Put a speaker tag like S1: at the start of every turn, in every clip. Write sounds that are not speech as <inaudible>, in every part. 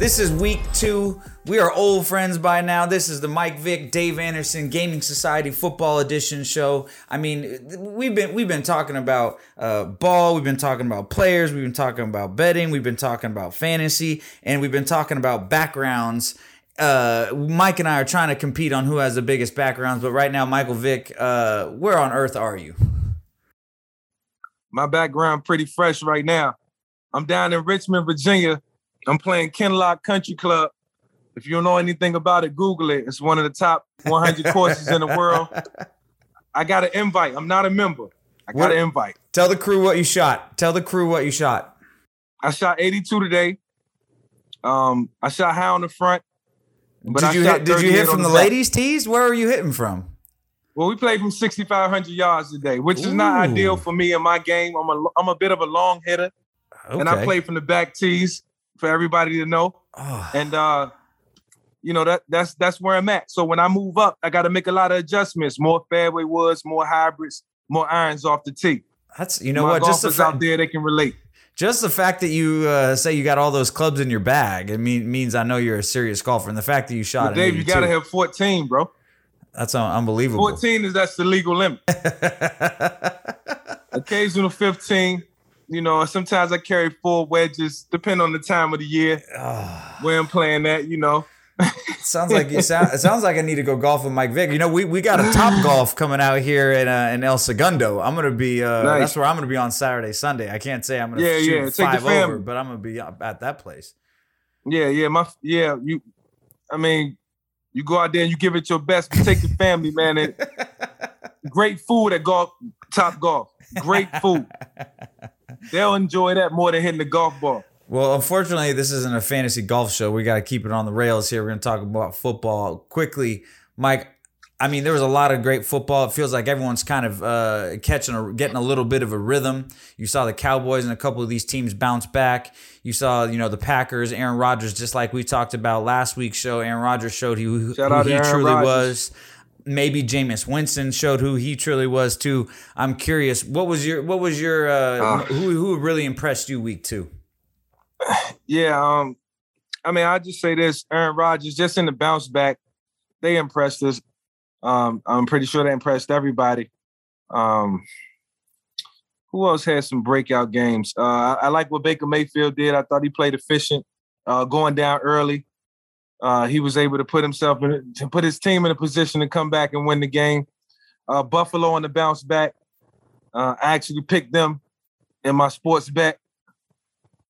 S1: This is week two. We are old friends by now. This is the Mike Vick, Dave Anderson Gaming Society Football Edition show. I mean, we've been we've been talking about uh, ball. We've been talking about players. We've been talking about betting. We've been talking about fantasy, and we've been talking about backgrounds. Uh, Mike and I are trying to compete on who has the biggest backgrounds. But right now, Michael Vick, uh, where on earth are you?
S2: My background pretty fresh right now. I'm down in Richmond, Virginia. I'm playing Kinloch Country Club. If you don't know anything about it, Google it. It's one of the top 100 <laughs> courses in the world. I got an invite. I'm not a member. I got
S1: What-
S2: an invite.
S1: Tell the crew what you shot. Tell the crew what you shot.
S2: I shot 82 today. Um, I shot high on the front. But
S1: did you hit, did you hit from the
S2: the
S1: ladies' tees? Where are you hitting from?
S2: Well, we played from 6,500 yards today, which is not ideal for me in my game. I'm a I'm a bit of a long hitter,
S1: Okay.
S2: and I play from the back tees for everybody to know.
S1: Oh.
S2: and uh you know that that's that's where I'm at. So when I move up, I got to make a lot of adjustments, more fairway woods, more hybrids, more irons off the tee.
S1: That's you know
S2: My
S1: what? Just the fact,
S2: out there, they can relate.
S1: just the fact that you uh, say you got all those clubs in your bag, it mean, means I know you're a serious golfer. And the fact that you shot, an
S2: Dave, you got to have 14, bro.
S1: that's un- unbelievable.
S2: 14 is that's the legal limit. <laughs> Occasional 15. You know, sometimes I carry four wedges, depending on the time of the year
S1: Ah,
S2: where I'm playing at. You know,
S1: sounds like you sound. It sounds like I need to go golf with Mike Vick. You know, we, we got a top <laughs> golf coming out here in uh, in El Segundo. I'm gonna be. Uh,
S2: Nice.
S1: That's where I'm gonna be on Saturday, Sunday. I can't say I'm gonna
S2: Yeah,
S1: shoot
S2: yeah, take
S1: five over, but I'm gonna be at that place.
S2: yeah, yeah, my yeah. You, I mean, you go out there and you give it your best. But take your family, man. And <laughs> great food at golf, Topgolf. Great food. <laughs> They'll enjoy that more than hitting the golf ball.
S1: Well, unfortunately, this isn't a fantasy golf show. We got to keep it on the rails here. We're going to talk about football quickly. Mike, I mean, there was a lot of great football. It feels like everyone's kind of uh, catching a, getting a little bit of a rhythm. You saw the Cowboys and a couple of these teams bounce back. You saw, you know, the Packers, Aaron Rodgers, just like we talked about last week's show. Aaron Rodgers showed who, who he
S2: Aaron
S1: truly
S2: Rodgers.
S1: was. Maybe Jameis Winston showed who he truly was too. I'm curious, what was your what was your uh,
S2: Ah.
S1: who who really impressed you week two?
S2: Yeah, um, I mean, I just say this: Aaron Rodgers, just in the bounce back, they impressed us. Um, I'm pretty sure they impressed everybody. Um, who else had some breakout games? Uh, I, I like what Baker Mayfield did. I thought he played efficient, uh, going down early. Uh, he was able to put himself in, to put his team in a position to come back and win the game. Uh, Buffalo on the bounce back. Uh, I actually picked them in my sports bet.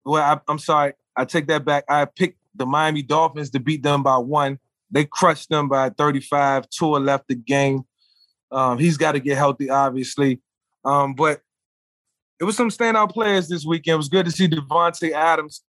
S2: Well, I, I'm sorry, I take that back. I picked the Miami Dolphins to beat them by one. They crushed them by 35. Tua left the game. Um, he's got to get healthy, obviously. Um, but it was some standout players this weekend. It was good to see Davante Adams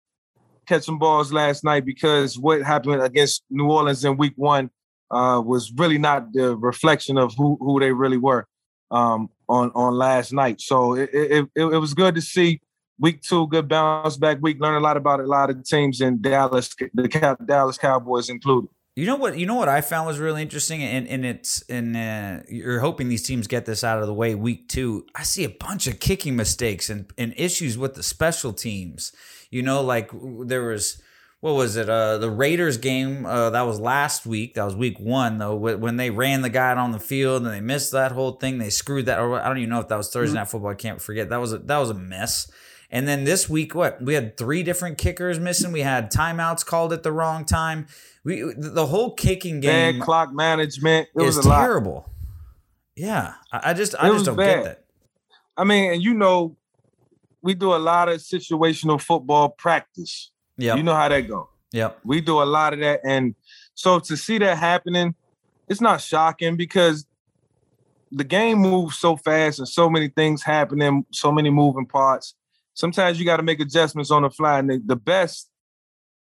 S2: catch some balls last night because what happened against New Orleans in week one uh, was really not the reflection of who, who they really were um, on, on last night. So it, it, it, it was good to see week two, good bounce back week. Learn a lot about a lot of teams in Dallas, the Dallas Cowboys included.
S1: You know what? You know what I found was really interesting, and and it's and uh, you're hoping these teams get this out of the way week two. I see a bunch of kicking mistakes and, and issues with the special teams. You know, like there was what was it? Uh, the Raiders game uh, that was last week. That was week one though. When they ran the guy out on the field and they missed that whole thing, they screwed that. Or I don't even know if that was Thursday night football. I can't forget. That was a, that was a mess. And then this week, what we had three different kickers missing. We had timeouts called at the wrong time. We the whole kicking game
S2: Bad clock management. It was a lot.
S1: terrible. Yeah, I, I just I just don't
S2: bad.
S1: get that.
S2: I mean, and you know, we do a lot of situational football practice.
S1: Yeah.
S2: You know how that go.
S1: Yeah.
S2: We do a lot of that, and so to see that happening, it's not shocking because the game moves so fast and so many things happening, so many moving parts. Sometimes you got to make adjustments on the fly, and the, the best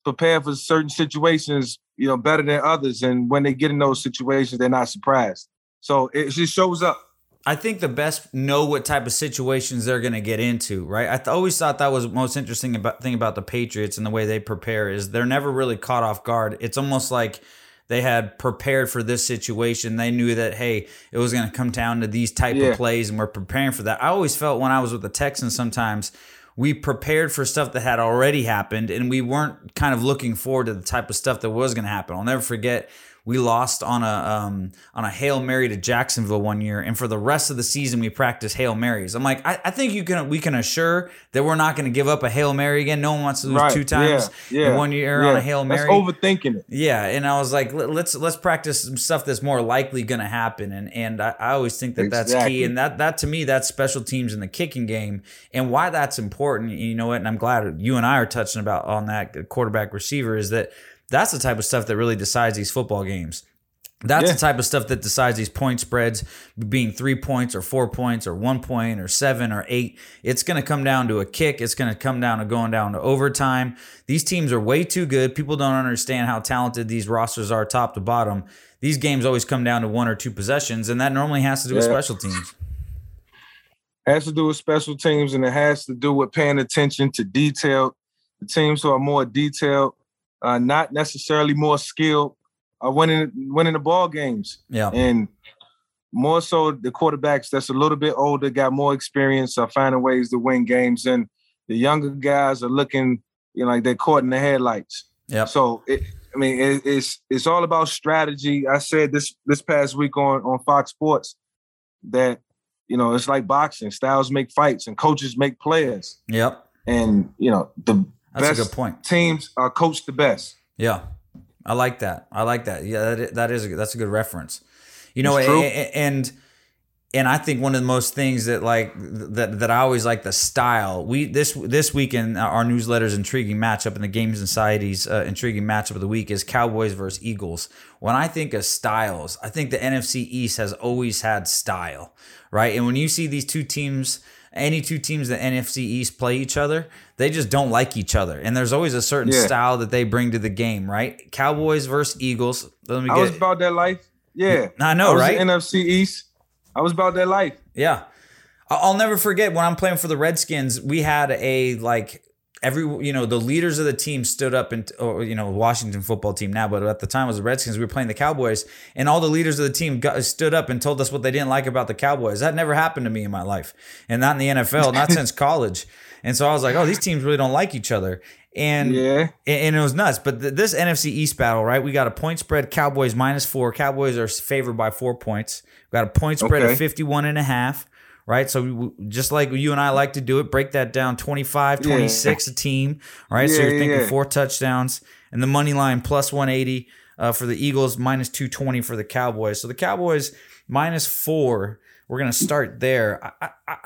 S2: prepare for certain situations, you know, better than others. And when they get in those situations, they're not surprised. So it just shows up.
S1: I think the best know what type of situations they're going to get into, right? I th- always thought that was the most interesting about thing about the Patriots and the way they prepare is they're never really caught off guard. It's almost like they had prepared for this situation. They knew that hey, it was going to come down to these type
S2: Yeah.
S1: of plays, and we're preparing for that. I always felt when I was with the Texans sometimes we prepared for stuff that had already happened and we weren't kind of looking forward to the type of stuff that was going to happen. I'll never forget we lost on a um, on a hail mary to Jacksonville one year, and for the rest of the season we practiced hail marys. I'm like, I, I think you can we can assure that we're not going to give up a hail mary again. No one wants to lose right. two times yeah. Yeah. in one year yeah. on a hail mary.
S2: That's overthinking it.
S1: Yeah, and I was like, let's let's practice some stuff that's more likely going to happen, and and I, I always think that exactly. that's key, and that that to me that's special teams in the kicking game, and why that's important. You know what? And I'm glad you and I are touching about on that quarterback receiver is that that's the type of stuff that really decides these football games. That's yeah. the type of stuff that decides these point spreads being three points or four points or one point or seven or eight. It's going to come down to a kick. It's going to come down to going down to overtime. These teams are way too good. People don't understand how talented these rosters are top to bottom. These games always come down to one or two possessions, and that normally has to do yeah. with special teams.
S2: Has to do with special teams, and it has to do with paying attention to detail. The teams who are more detailed uh, not necessarily more skilled, are winning winning the ball games.
S1: Yeah,
S2: and more so the quarterbacks that's a little bit older, got more experience, are finding ways to win games, and the younger guys are looking, you know, like they're caught in the headlights.
S1: Yeah.
S2: So it, I mean, it, it's it's all about strategy. I said this this past week on on Fox Sports that you know it's like boxing. Styles make fights, and coaches make players.
S1: Yep.
S2: And you know the
S1: that's best a good point.
S2: Teams are coached the best.
S1: Yeah, I like that. I like that. Yeah, that, that is a, that's a good reference. You know, and and I think one of the most things that like that that I always like the style. We this this weekend our newsletters intriguing matchup and the Game Society's uh, intriguing matchup of the week is Cowboys versus Eagles. When I think of styles, I think the NFC East has always had style, right? And when you see these two teams any two teams that NFC East play each other, they just don't like each other. And there's always a certain yeah. style that they bring to the game, right? Cowboys versus Eagles.
S2: Let me get I was about that life. Yeah.
S1: I know, I right?
S2: NFC East. I was about that life.
S1: Yeah. I'll never forget when I'm playing for the Redskins, we had a like every you know the leaders of the team stood up and or you know Washington football team now but at the time it was the Redskins. We were playing the Cowboys and all the leaders of the team got, stood up and told us what they didn't like about the Cowboys. That never happened to me in my life and not in the NFL not since <laughs> college. And so I was like oh these teams really don't like each other. And yeah. and it was nuts. But this NFC East battle right we got a point spread. Cowboys minus 4 Cowboys are favored by 4 points. We got a point spread okay. of 51 and a half right? So just like you and I like to do it, break that down 25, 26 yeah. a team, right? Yeah, so you're thinking yeah. four touchdowns and the money line plus 180 uh, for the Eagles, minus 220 for the Cowboys. So the Cowboys minus four. We're gonna start there. I, I,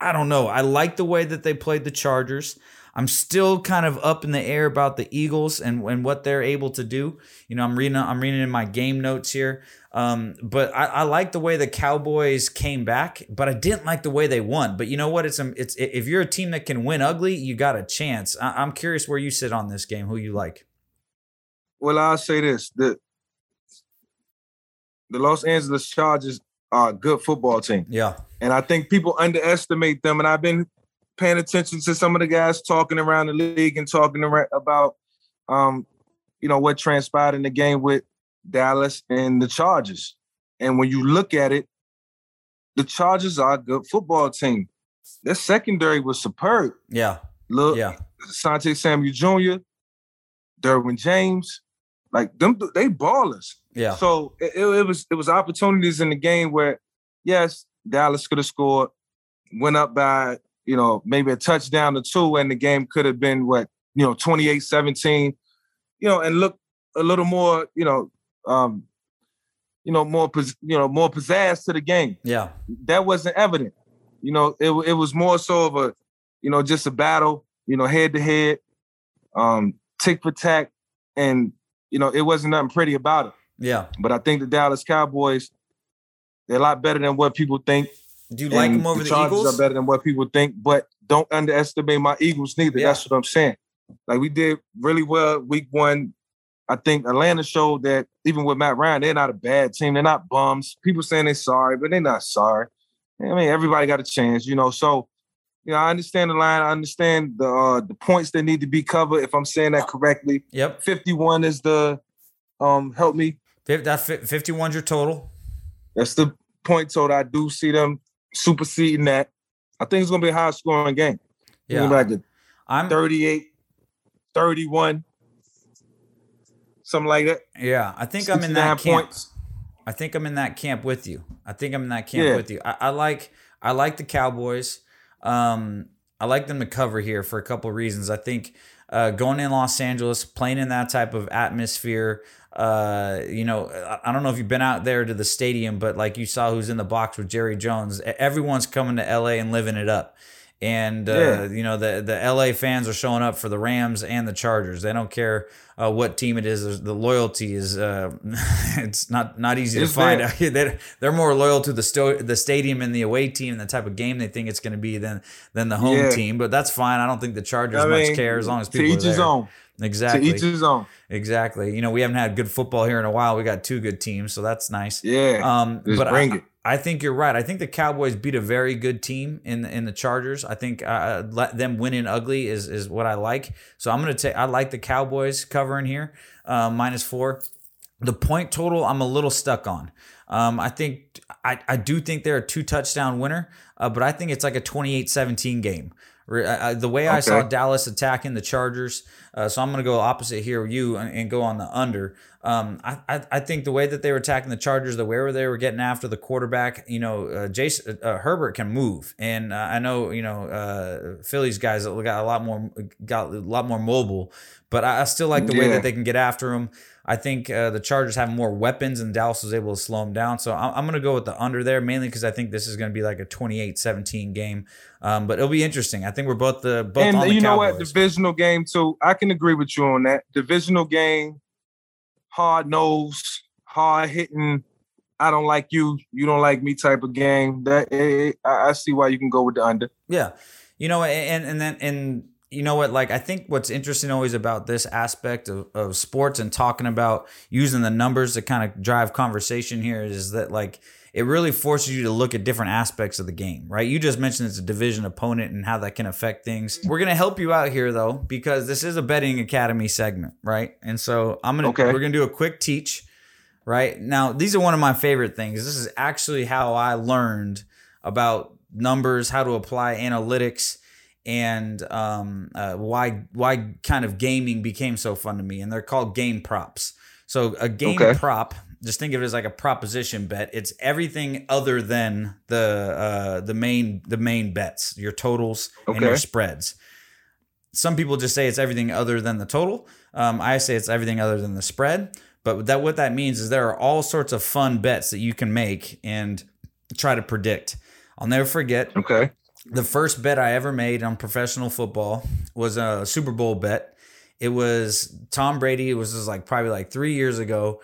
S1: I don't know. I like the way that they played the Chargers. I'm still kind of up in the air about the Eagles and, and what they're able to do. You know, I'm reading I'm reading in my game notes here. Um, but I, I like the way the Cowboys came back, but I didn't like the way they won. But you know what? It's it's if you're a team that can win ugly, you got a chance. I, I'm curious where you sit on this game. Who you like?
S2: Well, I'll say this: the the Los Angeles Chargers are a good football team.
S1: Yeah,
S2: and I think people underestimate them. And I've been paying attention to some of the guys talking around the league and talking about, um, you know, what transpired in the game with Dallas, and the Chargers. And when you look at it, the Chargers are a good football team. Their secondary was superb.
S1: Yeah.
S2: Look, yeah. Asante Samuel Jr., Derwin James, like them, they ballers.
S1: Yeah.
S2: So it, it was it was opportunities in the game where, yes, Dallas could have scored, went up by you know maybe a touchdown or two, and the game could have been what you know 28-17, you know, and look a little more you know um, you know, more you know, more pizzazz to the game.
S1: Yeah,
S2: that wasn't evident. You know, it it was more so of a, you know, just a battle. You know, head to head, um, tick for tack, and you know, it wasn't nothing pretty about it.
S1: Yeah,
S2: but I think the Dallas Cowboys, they're a lot better than what people think.
S1: Do you like them over the,
S2: the
S1: Eagles?
S2: Are better than what people think, but don't underestimate my Eagles neither. Yeah. That's what I'm saying. Like we did really well week one I think Atlanta showed that even with Matt Ryan, they're not a bad team. They're not bums. People saying they're sorry, but they're not sorry. I mean, everybody got a chance, you know. So, you know, I understand the line. I understand the uh, the points that need to be covered. If I'm saying that correctly.
S1: Yep.
S2: 51 is the um help me.
S1: That 51 is your total.
S2: That's the point total. I do see them superseding that. I think it's gonna be a high scoring game. Yeah. Like a I'm 38, 31, something like that.
S1: Yeah, I think I'm in that camp. Points. I think I'm in that camp with you. I think I'm in that camp yeah. with you. I, I, like I like the Cowboys. Um, I like them to cover here for a couple of reasons. I think uh, going in Los Angeles, playing in that type of atmosphere. Uh, you know, I don't know if you've been out there to the stadium, but like you saw who's in the box with Jerry Jones. Everyone's coming to LA and living it up and uh, yeah. you know the the LA fans are showing up for the Rams and the Chargers. They don't care uh, what team it is. The loyalty is uh, <laughs> it's not not easy it's to find. <laughs> they're, they're more loyal to the sto- the stadium and the away team and the type of game they think it's going to be than than the home yeah. team. But that's fine. I don't think the Chargers I mean, much care as long as people to each are there. his own. Exactly.
S2: To each his own.
S1: Exactly. You know, we haven't had good football here in a while. We got two good teams, so that's nice.
S2: Yeah. Um, but bring
S1: I,
S2: it.
S1: I think you're right. I think the Cowboys beat a very good team in in the Chargers. I think uh, let them win in ugly is is what I like. So I'm gonna take. I like the Cowboys covering here, uh, minus four. The point total, I'm a little stuck on. Um, I think I, I do think they're a two touchdown winner, uh, but I think it's like a 28-17 game. The way I saw Dallas attacking the Chargers, uh, so I'm going to go opposite here with you and, and, go on the under. Um, I, I, I think the way that they were attacking the Chargers, the way they were getting after the quarterback, you know, uh, Justin uh, Herbert can move, and uh, I know you know uh, Phillies guys got a lot more got a lot more mobile, but I, I still like the yeah. way that they can get after him. I think uh, the Chargers have more weapons, and Dallas was able to slow them down. So I'm, I'm going to go with the under there, mainly because I think this is going to be like a 28-17 game. Um, but it'll be interesting. I think we're both the both and you know what
S2: divisional game too. I can agree with you on that divisional game hard nose, hard hitting. I don't like you, you don't like me type of game. That eh, eh, I, I see why you can go with the under.
S1: Yeah, you know, and and then and you know what like i think what's interesting always about this aspect of, of sports and talking about using the numbers to kind of drive conversation here is that like it really forces you to look at different aspects of the game, right? You just mentioned it's a division opponent and how that can affect things. We're gonna help you out here though, because this is a betting academy segment, right? And so I'm gonna okay. we're gonna do a quick teach, right? Now these are one of my favorite things. This is actually how I learned about numbers, how to apply analytics and um, uh, why why kind of gaming became so fun to me. And they're called game props. So a game okay. prop just think of it as like a proposition bet. It's everything other than the uh, the main the main bets, your totals okay. and your spreads. Some people just say it's everything other than the total. Um, I say it's everything other than the spread. But that what that means is there are all sorts of fun bets that you can make and try to predict. I'll never forget.
S2: Okay.
S1: The first bet I ever made on professional football was a Super Bowl bet. It was Tom Brady. It was just like probably like three years ago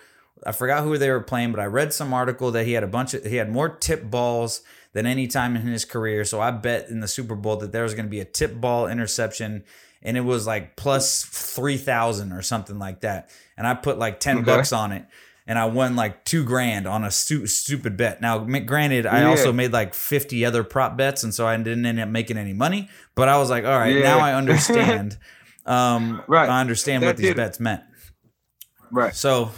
S1: I forgot who they were playing, but I read some article that he had a bunch of he had more tip balls than any time in his career. So I bet in the Super Bowl that there was going to be a tip ball interception and it was like plus 3000 or something like that. And I put like 10 okay. bucks on it and I won like 2 grand on a stu- stupid bet. Now, granted, I yeah. also made like 50 other prop bets and so I didn't end up making any money, but I was like, all right, yeah. now I understand <laughs> um right. I understand that what these bets meant.
S2: Right.
S1: So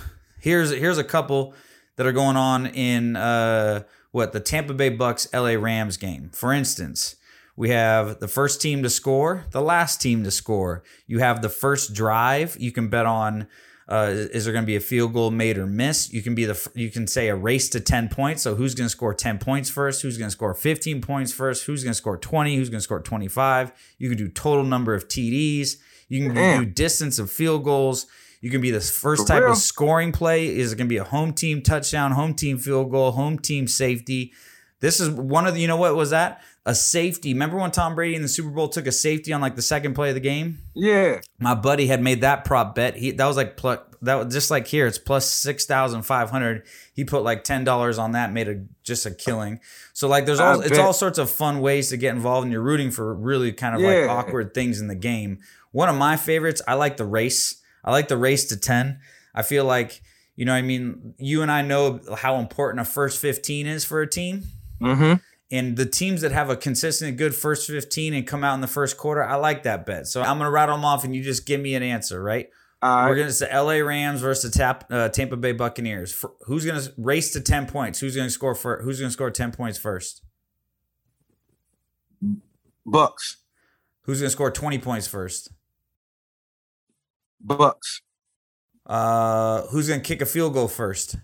S1: Here's here's a couple that are going on in uh, what the Tampa Bay Bucks LA Rams game. For instance, we have the first team to score, the last team to score. You have the first drive. You can bet on uh, is there going to be a field goal made or missed? You can be the you can say a race to 10 points. So who's going to score 10 points first? Who's going to score 15 points first? Who's going to score 20? Who's going to score 25? You can do total number of TDs. You can do distance of field goals. You can be the first type of scoring play. Is it going to be a home team touchdown, home team field goal, home team safety? This is one of the, you know what was that? A safety. Remember when Tom Brady in the Super Bowl took a safety on like the second play of the game?
S2: Yeah.
S1: My buddy had made that prop bet. He that was like plus that was just like here. It's plus six thousand five hundred. He put like ten dollars on that, made a just a killing. So like there's all it's all sorts of fun ways to get involved, and you're rooting for really kind of yeah. like awkward things in the game. One of my favorites, I like the race. I like the race to 10. I feel like, you know, I mean, you and I know how important a first 15 is for a team.
S2: Mm-hmm.
S1: And the teams that have a consistent good first 15 and come out in the first quarter, I like that bet. So I'm going to rattle them off and you just give me an answer, right? Uh, We're going to say LA Rams versus the tap, uh, Tampa Bay Buccaneers. For, who's going to race to 10 points? Who's going to score for who's going to score 10 points first?
S2: Bucks.
S1: Who's gonna score 20 points first?
S2: Bucks,
S1: Uh, who's gonna kick a field goal first?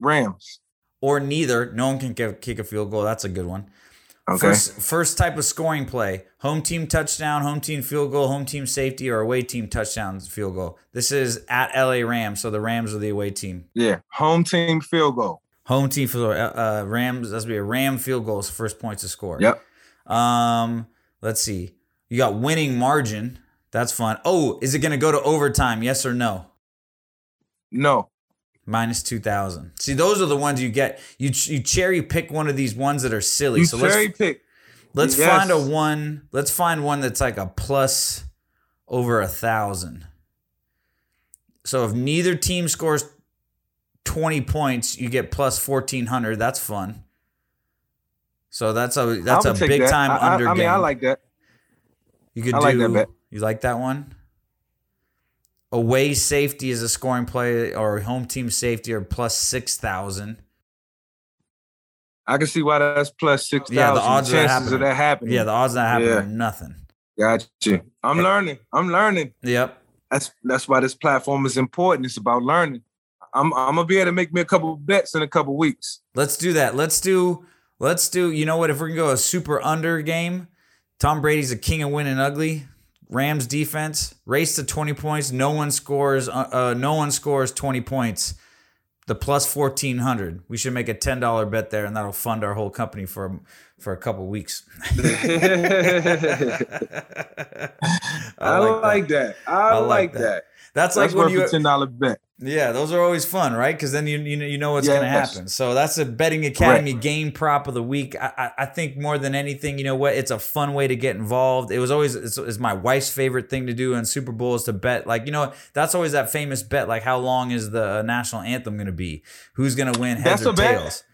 S2: Rams.
S1: Or neither. No one can kick a field goal. That's a good one.
S2: Okay.
S1: First, first type of scoring play: home team touchdown, home team field goal, home team safety, or away team touchdown field goal. This is at LA Rams, so the Rams are the away team.
S2: Yeah. Home team field goal.
S1: Home team field goal. Uh, uh, Rams. That's be a Ram field goal is first point to score.
S2: Yep.
S1: Um, let's see. You got winning margin. That's fun. Oh, is it going to go to overtime? Yes or no?
S2: No.
S1: Minus two thousand. See, those are the ones you get. You you cherry pick one of these ones that are silly.
S2: You
S1: so
S2: cherry
S1: let's
S2: pick.
S1: let's
S2: Yes.
S1: find a one. Let's find one that's like a plus over a thousand. So if neither team scores twenty points, you get plus fourteen hundred. That's fun. So that's a that's a big
S2: that.
S1: time
S2: I, I-
S1: under
S2: I mean, I like that.
S1: You could
S2: I
S1: do.
S2: like that bet.
S1: You like that one? Away safety is a scoring play, or home team safety, or plus six thousand.
S2: I can see why that's plus six thousand.
S1: Yeah, the odds
S2: chances of
S1: happening.
S2: that happening.
S1: Yeah, the odds of that happening
S2: Yeah.
S1: are nothing.
S2: Got you. I'm learning. I'm learning.
S1: Yep.
S2: That's that's why this platform is important. It's about learning. I'm I'm gonna be able to make me a couple of bets in a couple weeks.
S1: Let's do that. Let's do. Let's do. You know what? If we're gonna go a super under game, Tom Brady's a king of winning ugly. Rams defense race to twenty points. No one scores. Uh, uh, no one scores twenty points. The plus fourteen hundred. We should make a ten dollar bet there, and that'll fund our whole company for for a couple weeks. <laughs> <laughs>
S2: I, like, that. I,
S1: I like
S2: like
S1: that.
S2: that.
S1: That's like
S2: That's
S1: when
S2: worth
S1: you
S2: a ten dollar bet.
S1: Yeah, those are always fun, right? Because then you you know you know what's going to happen. So that's a betting academy game prop of the week. I, I I think more than anything, you know what? It's a fun way to get involved. It was always it's, it's my wife's favorite thing to do in Super Bowl is to bet. Like you know that's always that famous bet. Like how long is the uh, national anthem going to be? Who's going to win heads
S2: That's
S1: or tails?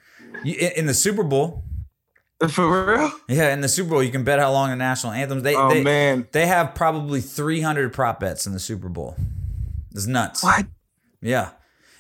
S1: You, in, in the Super Bowl,
S2: For real?
S1: yeah, in the Super Bowl, you can bet how long the national anthem. They
S2: Oh
S1: they,
S2: man.
S1: they have probably three hundred prop bets in the Super Bowl. It's nuts.
S2: What?
S1: Yeah.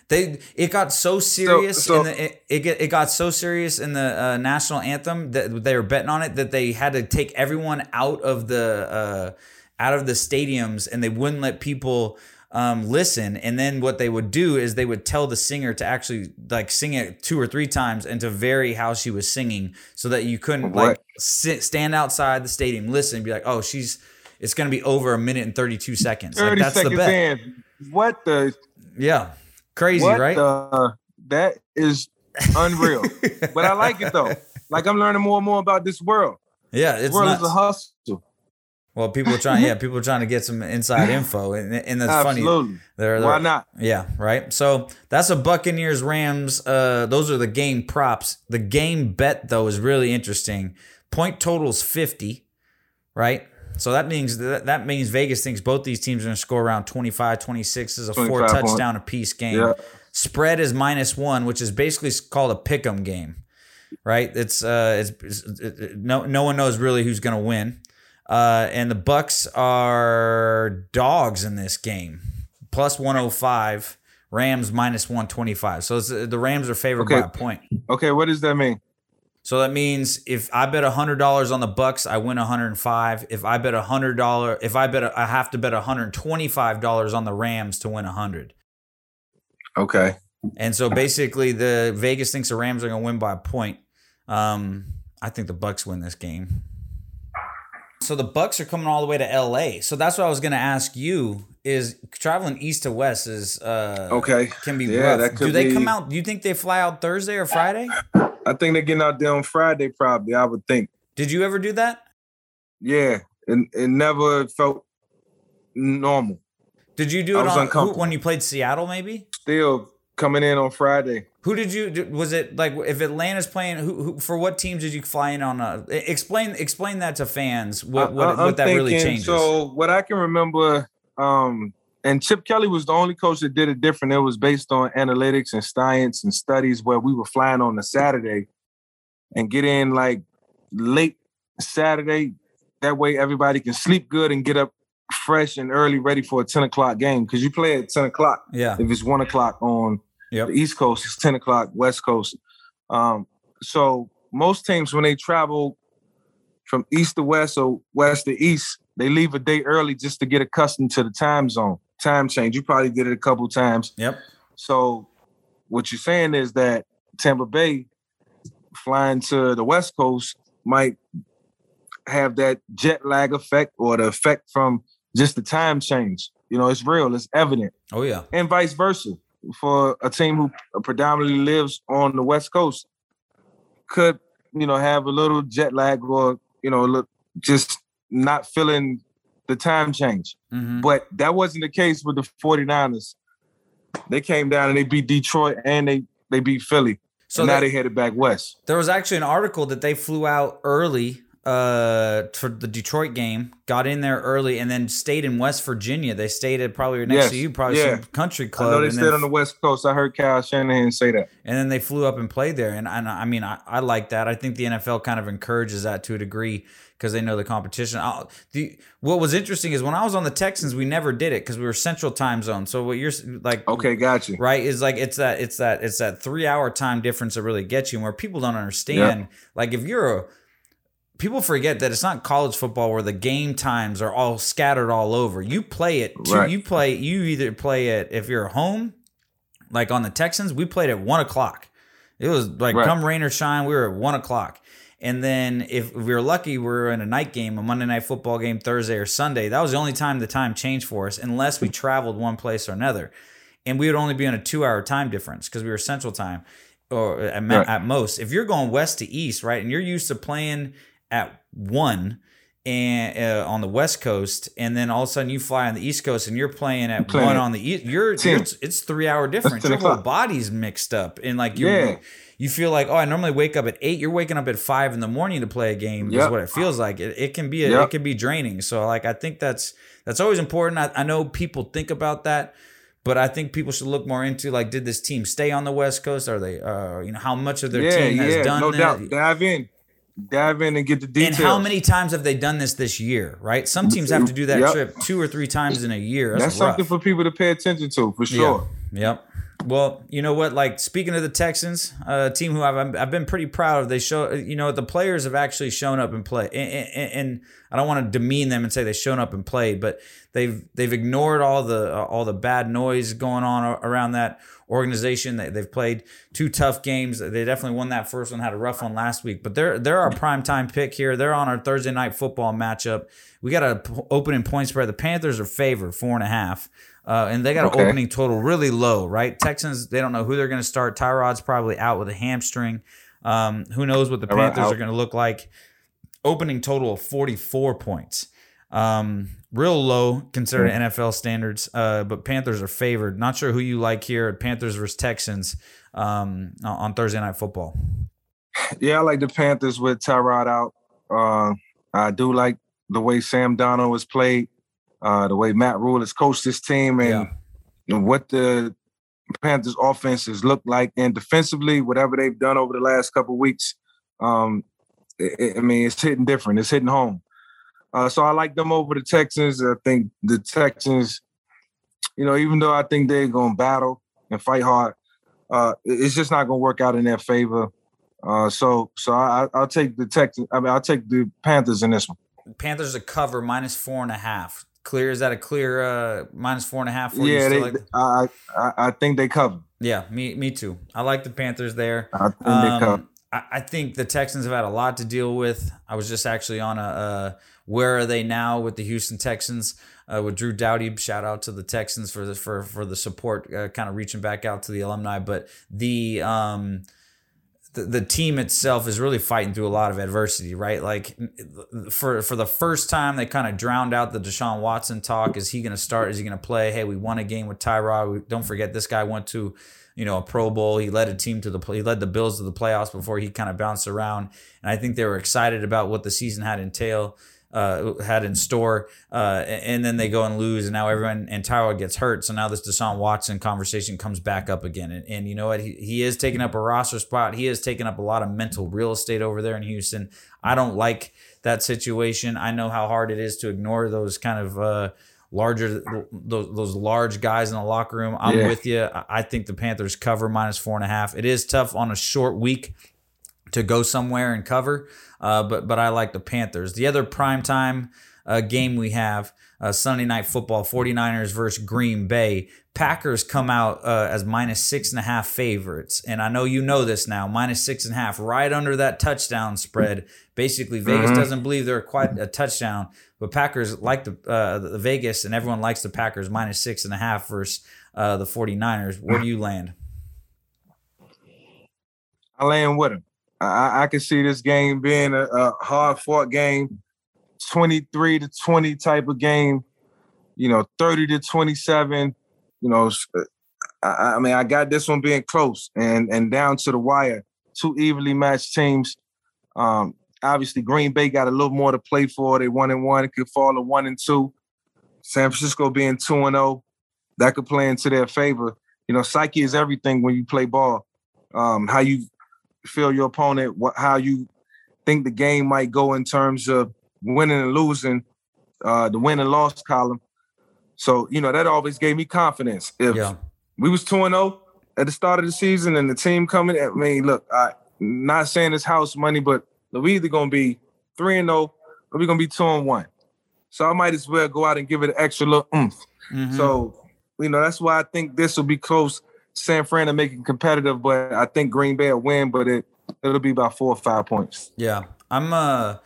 S1: They it got so serious
S2: so-
S1: in the it, it it got so serious in the uh, national anthem that they were betting on it that they had to take everyone out of the uh, out of the stadiums and they wouldn't let people um, listen and then what they would do is they would tell the singer to actually like sing it two or three times and to vary how she was singing so that you couldn't like sit, stand outside the stadium listen and be like oh she's it's gonna be over a minute and 32 seconds like
S2: Thirty
S1: that's the
S2: seconds
S1: bet
S2: in. What the?
S1: Yeah crazy
S2: what
S1: right
S2: the? That is unreal. <laughs> but I like it though. Like I'm learning more and more about this world.
S1: Yeah,
S2: This
S1: it's
S2: world
S1: nuts.
S2: is a hustle.
S1: well, people are trying. Yeah, <laughs> people are trying to get some inside info, and, and that's funny.
S2: Absolutely.
S1: They're,
S2: Why
S1: they're-
S2: not?
S1: Yeah, right. So that's a Buccaneers Rams. Uh, those are the game props. The game bet though is really interesting. Point totals fifty, right? So that means that, that means Vegas thinks both these teams are going to score around 25, 26. Is a four
S2: 25 point.
S1: touchdown apiece game.
S2: Yeah.
S1: Spread is minus one, which is basically called a pick'em game, right? It's uh, it's, it's it- no no one knows really who's going to win. Uh, and the Bucks are dogs in this game, plus 105. Rams minus 125. So it's, the Rams are favored
S2: Okay.
S1: by a point.
S2: Okay, what does that mean?
S1: So that means if I bet hundred dollars on the Bucks, I win 105. If I bet hundred dollar, if I bet, a, I have to bet 125 dollars on the Rams to win 100.
S2: Okay.
S1: And so basically, the Vegas thinks the Rams are going to win by a point. Um, I think the Bucks win this game. So the Bucks are coming all the way to LA. So that's what I was going to ask you: is traveling east to west is uh,
S2: Okay.
S1: can be
S2: Yeah,
S1: rough.
S2: that
S1: Do they
S2: be-
S1: come out? Do you think they fly out Thursday or Friday?
S2: I think they're getting out there on Friday, probably. I would think.
S1: Did you ever do that?
S2: Yeah. It, it never felt normal.
S1: Did you do
S2: I
S1: it on when you played Seattle? Maybe.
S2: Still coming in on Friday.
S1: Who did you? Was it like if Atlanta's playing? Who, who for what teams did you fly in on? A, explain explain that to fans. What what,
S2: I-
S1: what that really
S2: thinking-
S1: changes.
S2: So what I can remember, um, and Chip Kelly was the only coach that did it different. It was based on analytics and science and studies where we were flying on a Saturday and get in like late Saturday. That way everybody can sleep good and get up fresh and early, ready for a 10 o'clock game. Cause you play at 10 o'clock.
S1: yeah.
S2: If it's one o'clock on
S1: Yep.
S2: the East Coast, is 10 o'clock, West Coast. Um, so most teams when they travel from east to west or west to east, they leave a day early just to get accustomed to the time zone, time change. You probably did it a couple times.
S1: Yep.
S2: So what you're saying is that Tampa Bay flying to the West Coast might have that jet lag effect or the effect from just the time change. You know, it's real, it's evident.
S1: Oh yeah.
S2: And vice versa. For a team who predominantly lives on the West Coast, could, you know, have a little jet lag or, you know, look just not feeling the time change.
S1: Mm-hmm.
S2: But that wasn't the case with the 49ers. They came down and they beat Detroit and they they beat Philly.
S1: So
S2: now
S1: they-
S2: they headed back west.
S1: There was actually an article that they flew out early uh for the Detroit game, got in there early and then stayed in West Virginia. They stayed at probably next
S2: Yes,
S1: to you, probably
S2: yeah.
S1: some country club.
S2: I know they
S1: and,
S2: stayed
S1: then,
S2: on the West Coast. I heard Kyle Shanahan say that.
S1: and then they flew up and played there. And, and I mean, I, I like that. I think the NFL kind of encourages that to a degree because they know the competition. I'll, the what was interesting is when I was on the Texans, we never did it because we were Central Time Zone. So what you're like,
S2: Okay, got you.
S1: right is like it's that it's that it's that three hour time difference that really gets you and where people don't understand like if you're a people forget that it's not college football where the game times are all scattered all over you play it two,
S2: Right.
S1: you play you either play it if you're home like on the texans we played at one o'clock it was like
S2: Right.
S1: come rain or shine we were at one o'clock and then if we were lucky, we were in a night game, a Monday night football game, Thursday or Sunday. That was the only time the time changed for us, unless we traveled one place or another. And we would only be on a two hour time difference because we were central time or at,
S2: Right.
S1: at most. If you're going west to east, right, and you're used to playing at one and uh, on the west coast, and then all of a sudden you fly on the east coast and you're playing at
S2: playing
S1: one on the east, you're, you're it's three hour difference. Your whole body's mixed up, and like you
S2: Yeah.
S1: you feel like, oh, I normally wake up at eight. You're waking up at five in the morning to play a game. Is what it feels like. It, it can be a, it can be draining. So like I think that's that's always important. I, I know people think about that, but I think people should look more into like, did this team stay on the West Coast? Are they, uh, you know, how much of their
S2: yeah,
S1: team has
S2: yeah,
S1: done
S2: no
S1: that?
S2: doubt. Dive in, dive in and get the details.
S1: And how many times have they done this this year? Right, some teams have to do that
S2: Yep.
S1: trip two or three times in a year. That's,
S2: That's something for people to pay attention to, for sure.
S1: Yeah. Yep. Well, you know what? Like speaking of the Texans, a team who I've I've been pretty proud of. They show, you know, the players have actually shown up and play. And, and, and I don't want to demean them and say they've shown up and played, but they've they've ignored all the all the bad noise going on around that organization. They, they've played two tough games. They definitely won that first one. Had a rough one last week, but they're they're our prime time pick here. They're on our Thursday night football matchup. We got a p- opening point spread. The Panthers are favored four and a half. Uh, and they got an opening total really low, right? Texans, they don't know who they're going to start. Tyrod's probably out with a hamstring. Um, who knows what the Panthers
S2: out.
S1: are going to look like? Opening total of 44 points. Um, real low considering NFL standards, uh, but Panthers are favored. Not sure who you like here. Panthers versus Texans um, on- on Thursday Night Football.
S2: Yeah, I like the Panthers with Tyrod out. Uh, I do like the way Sam Darnold has played, uh, the way Matt Rhule has coached this team, and,
S1: Yeah.
S2: what the Panthers' offenses look like. And defensively, whatever they've done over the last couple weeks, um, I I mean, it's hitting different. It's hitting home. Uh, so I like them over the Texans. I think the Texans, you know, even though I think they're going to battle and fight hard, uh, it's just not going to work out in their favor. Uh, so so I, I'll take the Texans. I mean, I'll take the Panthers in this one.
S1: Panthers a cover minus four and a half. Clear? Is that a clear uh, minus four and a half? For
S2: yeah, they,
S1: like-
S2: I, I I think they cover.
S1: yeah, me me too. I like the Panthers there.
S2: I think they cover.
S1: Um, I, I think the Texans have had a lot to deal with. I was just actually on a uh, where are they now with the Houston Texans uh, with Drew Dougherty. Shout out to the Texans for the for for the support, uh, kind of reaching back out to the alumni. But the um, the, the team itself is really fighting through a lot of adversity, right? Like for for the first time, they kind of drowned out the Deshaun Watson talk. Is he going to start? Is he going to play? Hey, we won a game with Tyrod. We, don't forget this guy went to you know a Pro Bowl. He led a team to the. He led the Bills to the playoffs before he kind of bounced around. And I think they were excited about what the season had entail. Uh, had in store, uh, and then they go and lose, and now everyone and Tyrod gets hurt. So now this Deshaun Watson conversation comes back up again, and, and you know what? He, he is taking up a roster spot. He is taking up a lot of mental real estate over there in Houston. I don't like that situation. I know how hard it is to ignore those kind of uh, larger those, those large guys in the locker room. I'm
S2: Yeah.
S1: with you. I think the Panthers cover minus four and a half. It is tough on a short week to go somewhere and cover. Uh, but but I like the Panthers. The other primetime uh, game we have uh, Sunday night football 49ers versus Green Bay. Packers come out uh, as minus six and a half favorites. And I know you know this now minus six and a half, right under that touchdown spread. Basically, Vegas mm-hmm. doesn't believe they're quite a touchdown, but Packers like the, uh, the Vegas, and everyone likes the Packers minus six and a half versus uh, the 49ers. Where do you land?
S2: I land with them. I, I can see this game being a, a hard fought game 23 to 20 type of game, you know, 30 to 27. You know, uh, I, I, mean, I got this one being close and and down to the wire. Two evenly matched teams. Um, obviously, Green Bay got a little more to play for. They one and one. It could fall to one and two. San Francisco being two and zero, oh, that could play into their favor. You know, psyche is everything when you play ball. Um, how you feel your opponent, what how you think the game might go in terms of winning and losing, uh, the win and loss column. So, you know, that always gave me confidence. If yeah. we was 2 0 at the start of the season and the team coming, I mean, look, I not saying it's house money, but we either gonna be 3 and 0 or we're gonna be 2 and 1. So I might as well go out and give it an extra little oomph. Mm-hmm. So, you know, that's why I think this will be close. San Fran to make it competitive, but I think Green Bay will win, but it it'll be about four or five points.
S1: Yeah. I'm uh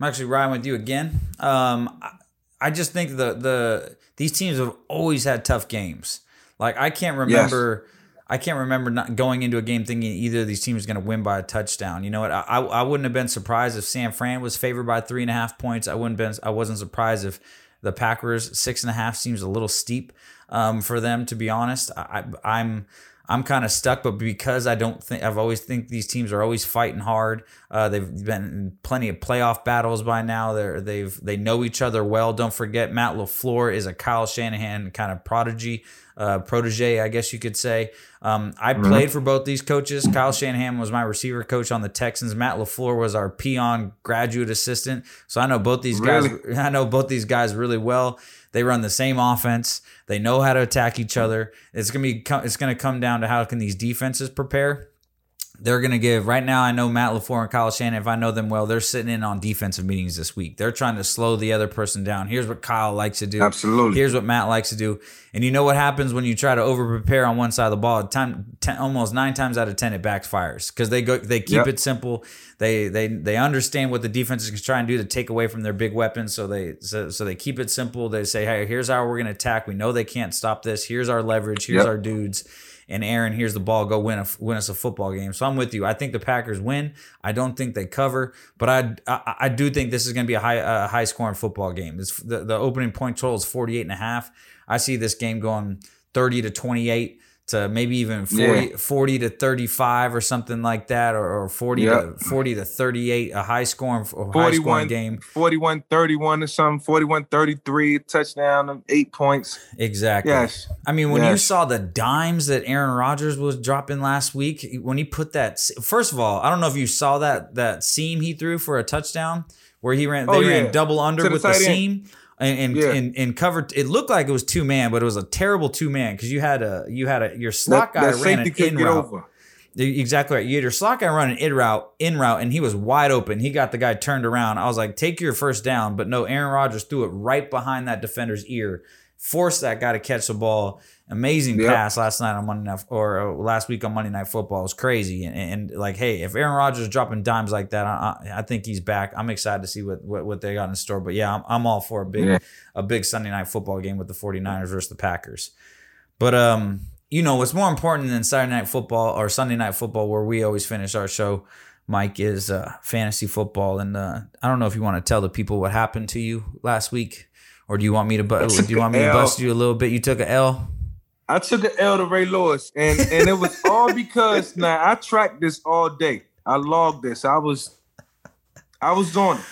S1: I'm actually riding with you again. Um, I just think the the these teams have always had tough games. Like I can't remember. Yes. I can't remember not going into a game thinking either of these teams is going to win by a touchdown. You know what? I, I wouldn't have been surprised if San Fran was favored by three and a half points. I wouldn't been. I wasn't surprised if the Packers six and a half seems a little steep um, for them. To be honest, I, I'm I'm kind of stuck, but because I don't think I've always think these teams are always fighting hard. Uh, they've been in plenty of playoff battles by now. They're they've they know each other well. Don't forget Matt LaFleur is a Kyle Shanahan kind of prodigy, uh, protege, I guess you could say. Um, I mm-hmm. played for both these coaches. Kyle Shanahan was my receiver coach on the Texans. Matt LaFleur was our peon graduate assistant. So I know both these really? guys. I know both these guys really well. They run the same offense. They know how to attack each other. It's gonna be it's gonna come down to how can these defenses prepare they're going to give right now. I know Matt LaFleur and Kyle Shanahan. If I know them well, they're sitting in on defensive meetings this week. They're trying to slow the other person down. Here's what Kyle likes to do.
S2: Absolutely.
S1: Here's what Matt likes to do. And you know what happens when you try to over prepare on one side of the ball? Time, ten, almost nine times out of ten, it backfires because they go. They keep yep. it simple. They they they understand what the defense is trying to try and do to take away from their big weapons. So they so, so they keep it simple. They say, hey, here's how we're going to attack. We know they can't stop this. Here's our leverage. Here's yep. our dudes and Aaron, here's the ball, go win a, win us a football game. So I'm with you. I think the Packers win. I don't think they cover, but I I, I do think this is going to be a high a high scoring football game. It's, the the opening point total is 48 and a half. I see this game going 30 to 28 to maybe even 40, yeah. 40 to 35 or something like that or, or 40 yep. to 40 to 38 a high scoring a high scoring game
S2: 41 31 or something 41 33 touchdown 8 points
S1: exactly yes i mean when yes. you saw the dimes that Aaron Rodgers was dropping last week when he put that first of all I don't know if you saw that that seam he threw for a touchdown where he ran they oh, yeah. ran double under with the, the seam and and, yeah. and, and covered. It looked like it was two man, but it was a terrible two man because you had a you had a your slot that, guy that ran an in route. Over. Exactly right. You had your slot guy running in route, in route, and he was wide open. He got the guy turned around. I was like, take your first down, but no, Aaron Rodgers threw it right behind that defender's ear, forced that guy to catch the ball, Amazing yep. pass last night on Monday Night or uh, last week on Monday Night Football. It was crazy. And, and, like, hey, if Aaron Rodgers is dropping dimes like that, I, I, think he's back. I'm excited to see what, what, what they got in store. But yeah, I'm, I'm all for a big yeah. a big Sunday Night Football game with the 49ers versus the Packers. But um, you know what's more important than Saturday Night Football or Sunday Night Football, where we always finish our show. Mike is uh, fantasy football, and uh, I don't know if you want to tell the people what happened to you last week, or do you want me to? Bu- do you want me to bust you a little bit? You took a L.
S2: I took an L to Ray Lewis, and and it was all because <laughs> now I tracked this all day. I logged this. I was I was on it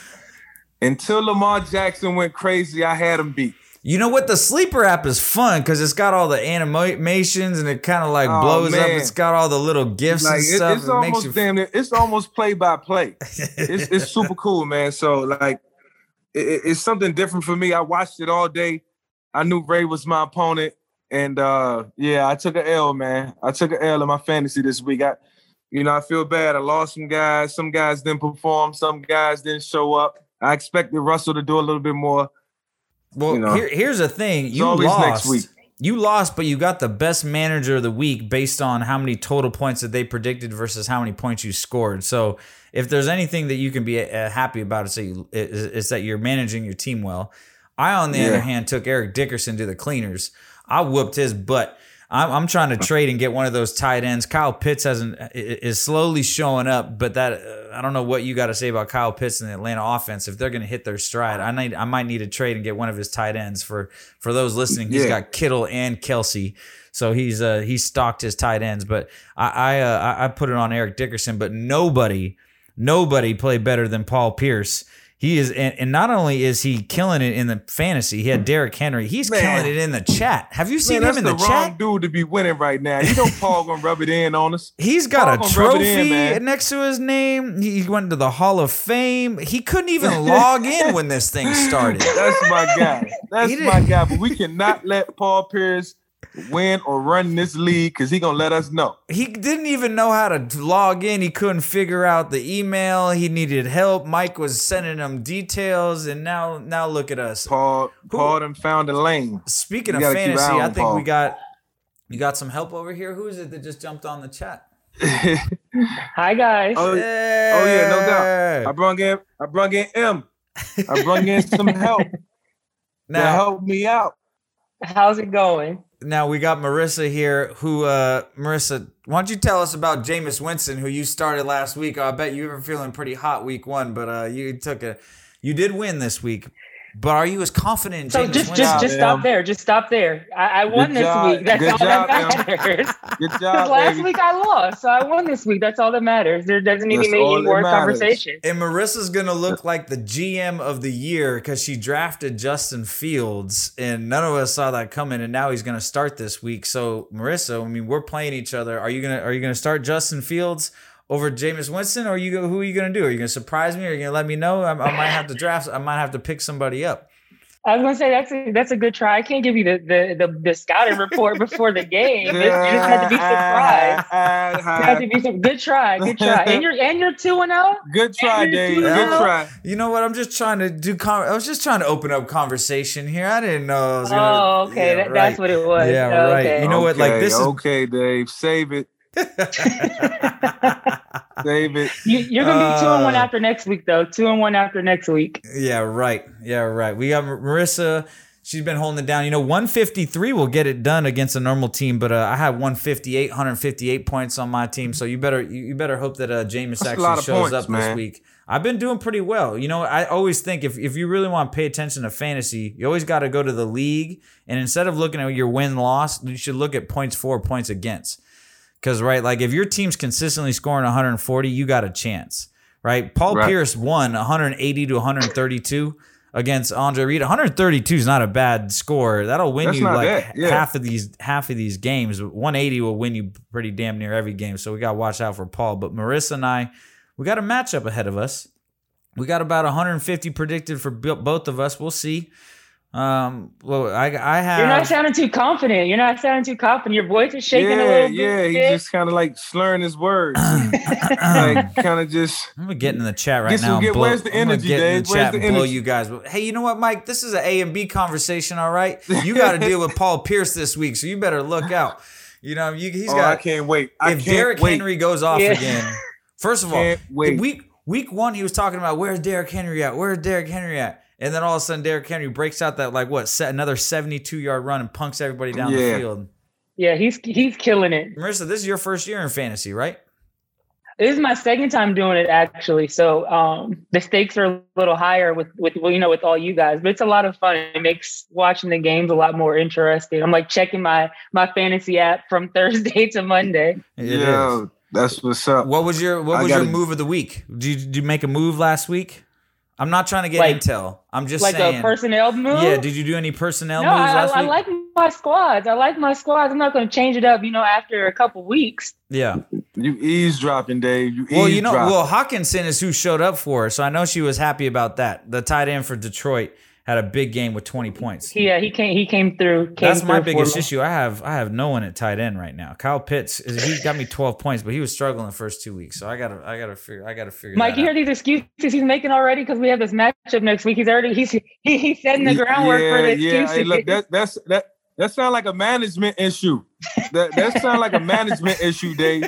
S2: until Lamar Jackson went crazy. I had him beat.
S1: You know what? The sleeper app is fun because it's got all the animations and it kind of like oh, blows up. It's got all the little gifts like, and it, stuff.
S2: It's it almost you... damn. It's almost play by play. It's it's super <laughs> cool, man. So like, it, it's something different for me. I watched it all day. I knew Ray was my opponent. And uh, yeah, I took an L, man. I took an L in my fantasy this week. I you know, I feel bad. I lost some guys. Some guys didn't perform. Some guys didn't show up. I expected Russell to do a little bit more.
S1: Well,
S2: You know.
S1: here, here's the thing: you
S2: always
S1: lost. You lost, but you got the best manager of the week based on how many total points that they predicted versus how many points you scored. So, if there's anything that you can be uh, happy about, it's that, you, is that you're managing your team well. I, on the
S2: Yeah.
S1: other hand, took Eric Dickerson to the cleaners. I whooped his butt. I'm, I'm trying to trade and get one of those tight ends. Kyle Pitts hasn't is slowly showing up, but that uh, I don't know what you got to say about Kyle Pitts and the Atlanta offense. If they're going to hit their stride, I need I might need to trade and get one of his tight ends for for those listening. He's
S2: Yeah.
S1: got Kittle and Kelce, so he's uh he's stocked his tight ends. But I I uh, I- I put it on Eric Dickerson, but nobody nobody played better than Paul Pierce. He is, and, and not only is he killing it in the fantasy, he had hmm. Derrick Henry. He's
S2: Man.
S1: killing it in the chat. Have you seen
S2: Man,
S1: him in
S2: the,
S1: the,
S2: wrong
S1: chat?
S2: dude to be winning right now. You know Paul gonna rub it in on us.
S1: He's got
S2: Paul
S1: a trophy
S2: in, man.
S1: next to his name. He went to the Hall of Fame. He couldn't even <laughs> log in when this thing started.
S2: That's my guy. That's my guy. But we cannot let Paul Pierce win or run this league because he gonna let us know.
S1: He didn't even know how to log in. He couldn't figure out the email. He needed help. Mike was sending him details, and now now look at us.
S2: Paul Paul done found a lane.
S1: Speaking
S2: You
S1: of
S2: gotta
S1: fantasy,
S2: eye
S1: I
S2: on
S1: think we got you got some help over here. Who is it that just jumped on the chat? <laughs>
S3: Hi guys.
S2: Oh, oh, yeah, no doubt. I brung in I brung in M. I brung in some help <laughs> to
S1: Now,
S2: help me out.
S3: How's it going?
S1: Now we got Marissa here. Who, uh, Marissa, why don't you tell us about Jameis Winston, who you started last week? I bet you were feeling pretty hot week one, but uh, you took a, you did win this week. But are you as confident in
S3: So
S1: Jameis
S3: just
S1: Winston?
S3: just just
S2: Em.
S3: stop there. Just stop there. I, I won
S2: Good
S3: this
S2: job.
S3: week. That's
S2: Good
S3: all
S2: job,
S3: that matters.
S2: Good
S3: 'Cause <laughs>
S2: job,
S3: last
S2: baby.
S3: week I lost, so I won this week. That's all that matters. There doesn't need to
S2: That's
S3: be
S2: all
S3: any more conversation.
S1: And Marissa's gonna look like the GM of the year because she drafted Justin Fields, and none of us saw that coming. And now he's gonna start this week. So Marissa, I mean, we're playing each other. Are you gonna Are you gonna start Justin Fields over Jameis Winston, or are you who are you gonna do? Are you gonna surprise me? Or are you gonna let me know? I, I might have to draft. I might have to pick somebody up.
S3: I was gonna say that's a, that's a good try. I can't give you the the the, the scouting report before the game. You just had to be surprised. <laughs> You had to be some, good try, good try. And you're and you're two and oh? zero.
S2: Good try, Dave. Good oh? try.
S1: You know what? I'm just trying to do. Con- I was just trying to open up conversation here. I didn't know. I was gonna,
S3: Oh, okay.
S1: Yeah,
S3: that, That's what it was.
S1: Yeah,
S3: Oh,
S1: right. You know what, like, this is-
S2: okay, Dave. Save it. <laughs> Save it.
S3: You, you're gonna be two and one
S1: Uh,
S3: after next week, though. Two and one after next week.
S1: Yeah, right. Yeah, right. We got Marissa. She's been holding it down. You know, 153 will get it done against a normal team, but uh, I have 158, 158 points on my team. So you better you, you better hope that uh, Jameis
S2: That's
S1: actually shows
S2: points,
S1: up this week. I've been doing pretty well. You know, I always think if, if you really want to pay attention to fantasy, you always got to go to the league. And instead of looking at your win loss, you should look at points for, points against. Because, right, like if your team's consistently scoring 140, you got a chance, right? Paul
S2: Right.
S1: Pierce won 180 to 132 against Andre Reed. 132 is not a bad score. That'll win
S2: That's
S1: you like
S2: yeah.
S1: half of these half of these games. 180 will win you pretty damn near every game. So we got to watch out for Paul. But Marissa and I, we got a matchup ahead of us. We got about 150 predicted for both of us. We'll see. Um, well, I I have.
S3: You're not sounding too confident. You're not sounding too confident. Your voice is shaking a
S2: yeah,
S3: little
S2: yeah.
S3: bit.
S2: He just kind of like slurring his words. <coughs> like kind of just. <coughs>
S1: I'm gonna get in the chat right
S2: Get
S1: now. and
S2: get-
S1: blow,
S2: where's the
S1: I'm
S2: energy,
S1: get in
S2: Dave?
S1: the
S2: Where's
S1: chat
S2: the
S1: and blow
S2: energy?
S1: you guys. Hey, you know what, Mike? This is an A and B conversation. All right, <laughs> you got to deal with Paul Pierce this week, so you better look out. You know, you, he's
S2: oh,
S1: got.
S2: I can't wait. I
S1: if
S2: can't
S1: Derrick. Henry goes off
S3: Yeah.
S1: again, first of all,
S2: wait.
S1: week week one he was talking about where's Derrick Henry at? Where's Derrick Henry at? And then all of a sudden, Derrick Henry breaks out that like what set another seventy-two yard run and punks everybody down the field.
S3: Yeah, he's he's killing it.
S1: Marissa, this is your first year in fantasy, right?
S3: This is my second time doing it actually. So um, the stakes are a little higher with with well, you know with all you guys, but it's a lot of fun. It makes watching the games a lot more interesting. I'm like checking my my fantasy app from <laughs> Thursday to Monday.
S2: Yeah, that's what's up.
S1: What was your What was your
S2: gotta-
S1: move of the week? Did you, did you make a move last week? I'm not trying to get
S3: Like-
S1: intel. I'm just
S3: like
S1: saying.
S3: a personnel move.
S1: yeah. Did you do any personnel
S3: no,
S1: moves
S3: I,
S1: last
S3: I
S1: week?
S3: like my squads. I like my squads. I'm not going to change it up, you know, after a couple weeks.
S1: yeah.
S2: You eavesdropping, Dave. You
S1: Well, you know, well, Hockenson is who showed up for her, so I know she was happy about that. The tight end for Detroit. Had a big game with 20 points.
S3: Yeah, he came. He came through. Came
S1: That's my
S3: through
S1: biggest issue. I have I have no one at tight end right now. Kyle Pitts is he got me 12 points, but he was struggling the first two weeks. So I gotta I gotta figure I gotta figure.
S3: Mike, you hear these excuses he's making already because we have this matchup next week. He's already he's <laughs> he, he's setting the groundwork for the
S2: yeah. Hey, look, that, that's that. That sounds like a management issue. That that sounds like a management issue, Dave.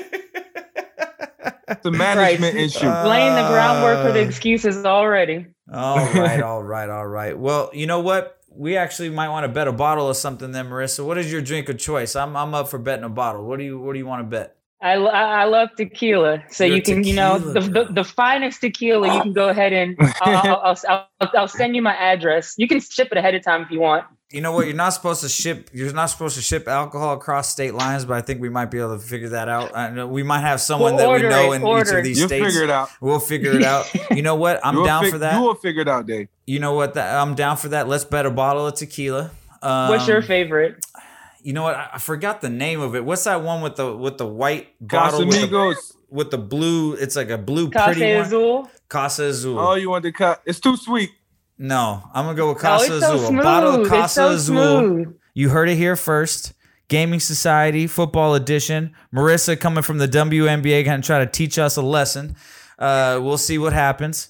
S2: It's a <laughs> management issue.
S1: Uh,
S3: laying the groundwork for the
S1: Uh,
S3: excuses already.
S1: All right, <laughs> all right, all right. Well, you know what? We actually might want to bet a bottle of something then, Marissa. What is your drink of choice? I'm I'm up for betting a bottle. What do you what do you want to bet?
S3: I, I I love tequila, so
S1: You're
S3: you can you know the, the the finest tequila. You can go ahead and <laughs> I'll, I'll, I'll, I'll, I'll send you my address. You can ship it ahead of time if you want.
S1: You know what? You're not supposed to ship. You're not supposed to ship alcohol across state lines, but I think we might be able to figure that out. I know we might have someone
S3: Well,
S1: that we know
S3: it,
S1: in each of
S3: it.
S1: these
S2: You'll
S1: states.
S2: figure it out.
S1: We'll figure it out. <laughs> You know what? I'm
S2: You'll
S1: down
S2: fig-
S1: for that.
S2: You will figure it out, Dave.
S1: You know what? That I'm down for that. Let's bet a bottle of tequila. Um,
S3: What's your favorite?
S1: You know what? I, I forgot the name of it. What's that one with the with the white bottle with the, with the blue? It's like a blue
S3: Clase
S1: pretty one.
S3: Azul.
S1: Clase Azul.
S2: Oh, you want the cut? It's too sweet.
S1: No, I'm gonna go with
S3: Oh,
S1: Clase
S3: it's so
S1: Azul.
S3: smooth.
S1: a bottle of Clase
S3: so
S1: Azul.
S3: smooth.
S1: You heard it here first. Gaming Society Football Edition. Marissa coming from the WNBA, going to try to teach us a lesson. Uh, we'll see what happens.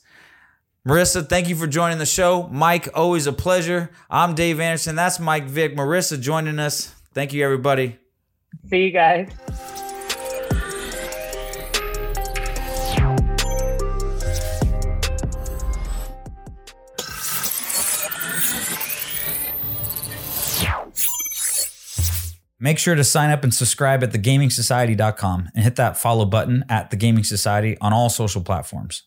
S1: Marissa, thank you for joining the show. Mike, always a pleasure. I'm Dave Anderson. That's Mike Vick. Marissa joining us. Thank you, everybody.
S3: See you guys.
S1: Make sure to sign up and subscribe at thegamingsociety.com and hit that follow button at The Gaming Society on all social platforms.